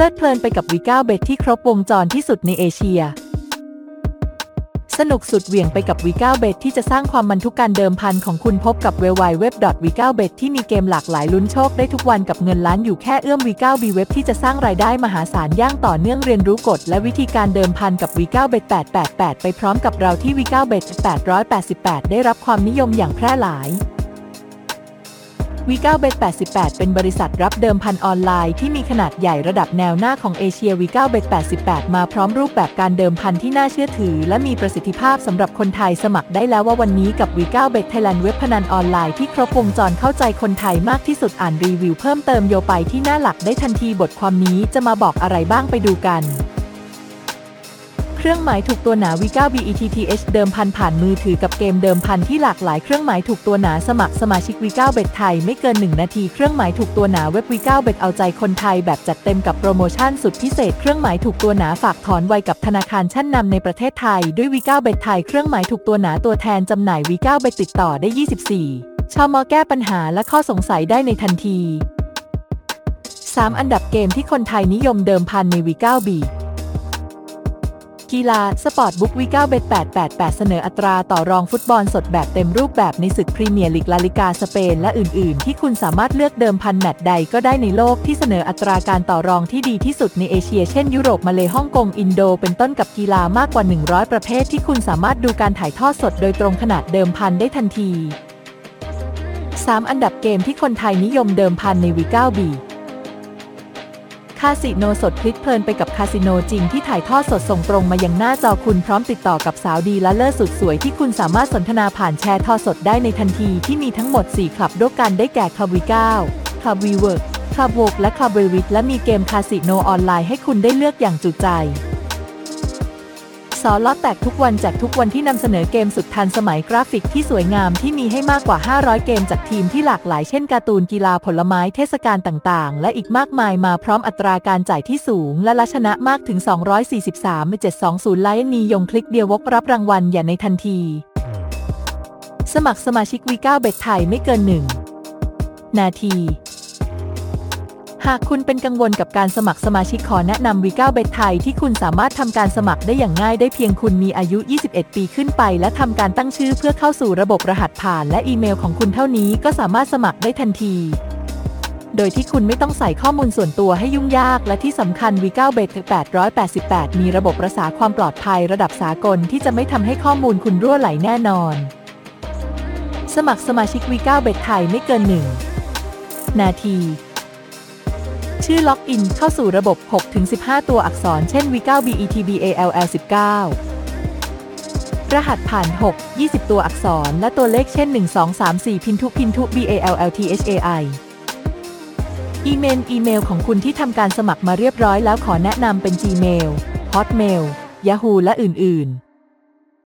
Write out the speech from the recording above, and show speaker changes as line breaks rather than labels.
ลิดเพลินไปกับวีก้าเบทที่ครบวงจรที่สุดในเอเชีย สนุกสุดเหวี่ยงไปกับ V9 Bet ที่จะสร้างความมันทุกการเดิมพันของคุณพบกับ w w w v 9 bet ที่มีเกมหลากหลายลุ้นโชคได้ทุกวันกับเงินล้านอยู่แค่เอื้อม V9 B Web ที่จะสร้างรายได้มหาศาลย่างต่อเนื่องเรียนรู้กฎและวิธีการเดิมพันกับ V9 Bet 888 ไปพร้อมกับเราที่ V9 Bet 888 ได้รับความนิยมอย่างแพร่หลาย V9 Bet 88 เป็นบริษัทรับเดิมพันออนไลน์ที่มีขนาดใหญ่ระดับแนวหน้าของเอเชีย V9 Bet 88 มาพร้อมรูปแบบการเดิมพันที่น่าเชื่อถือ และมีประสิทธิภาพสำหรับคนไทยสมัครได้แล้วว่าวันนี้กับ V9 Bet Thailand เว็บพนันออนไลน์ที่ครบวงจรเข้าใจคนไทยมากที่สุดอ่านรีวิวเพิ่มเติมโยไปที่หน้าหลักได้ทันทีบทความนี้จะมาบอกอะไรบ้างไปดูกัน เครื่องหมายถูกตัวหนา V9 Bet TH เดิมพันผ่านมือถือกับเกมเดิมพันที่หลากหลายเครื่องหมายถูกตัวหนาสมัครสมาชิก V9 เบ็ดไทยไม่เกิน 1 นาที เครื่องหมายถูกตัวหนาเว็บ V9 เบ็ดเอาใจคนไทยแบบจัดเต็มกับโปรโมชั่นสุดพิเศษ เครื่องหมายถูกตัวหนาฝากถอนไวกับธนาคารชั้นนำในประเทศไทยด้วย V9 เบ็ดไทยเครื่องหมายถูกตัวหนาตัวแทนจำหน่าย V9 เบ็ดติดต่อได้ 24 ชมแก้ปัญหาและข้อสงสัยได้ในทันที 3 อันดับเกมที่คนไทยนิยมเดิมพันใน V9 B กีฬา sportsbook V9 Bet 888เสนออัตราต่อรองฟุตบอลสดแบบเต็มรูปแบบในศึกพรีเมียร์ลีกลาลิกาสเปนและอื่น ๆ ที่คุณสามารถเลือกเดิมพันแมตช์ใดก็ได้ในโลกที่เสนออัตราการต่อรองที่ดีที่สุดในเอเชีย เช่นยุโรปมาเลฮ่องกงอินโด เป็นต้นกับกีฬามากกว่า 100 ประเภทที่คุณสามารถดูการถ่ายทอดสดโดยตรงขณะเดิมพันได้ทันที 3 อันดับเกมที่คนไทยนิยมเดิมพันใน V9Bet คาสิโนสดพลิกเพลินไปกับคาสิโนจริงที่ถ่ายทอดสดส่งตรงมายังหน้าจอคุณพร้อมติดต่อกับสาว dealer สุดสวยที่คุณสามารถสนทนาผ่านแชร์ทอสดได้ในทันทีที่มีทั้งหมด 4 คลับด้วยกันได้แก่คลับวี9คลับวีเวิร์กคลับวกและคลับเววิทและมีเกมคาสิโนออนไลน์ให้คุณได้เลือกอย่างจุใจ สล็อตแตกทุกวันแจกทุกวันที่นำเสนอเกมสุดทันสมัยกราฟิกที่สวยงามที่มีให้มากกว่า 500 เกมจากทีมที่หลากหลายเช่นการ์ตูนกีฬาผลไม้เทศกาลต่างๆ และอีกมากมายมาพร้อมอัตราการจ่ายที่สูง และละชนะมากถึง 243 720 ไลน์นียงคลิกเดียวก็รับรางวัลได้ในทันที สมัครสมาชิก V9Bet ไทยไม่เกิน1นาทีหากคุณเป็นกังวลกับการสมัครสมาชิกขอแนะนำ V9Bet ไทยที่คุณสามารถทำการสมัครได้อย่างง่ายได้เพียงคุณมีอายุ 21 ปีขึ้นไป และทำการตั้งชื่อเพื่อเข้าสู่ระบบรหัสผ่านและอีเมลของคุณเท่านี้ก็สามารถสมัครได้ทันที โดยที่คุณไม่ต้องใส่ข้อมูลส่วนตัวให้ยุ่งยาก และที่สำคัญ V9 Bet 888 มีระบบรักษาความปลอดภัยระดับสากลที่จะไม่ทำให้ข้อมูลคุณรั่วไหลแน่นอน สมัครสมาชิก V9 Bet ไทยไม่เกิน 1 นาที ชื่อล็อกอินเข้าสู่ระบบ 6-15 ตัวอักษร เช่น V9 BETBALL19 รหัสผ่าน 6 20 ตัวอักษร และตัวเลขเช่น 1 2 3 4 พินทุพินทุ BALLTHAI อีเมลอีเมลของคุณที่ทำการสมัครมาเรียบร้อยแล้วขอแนะนำเป็น Gmail Hotmail Yahoo และอื่น ๆ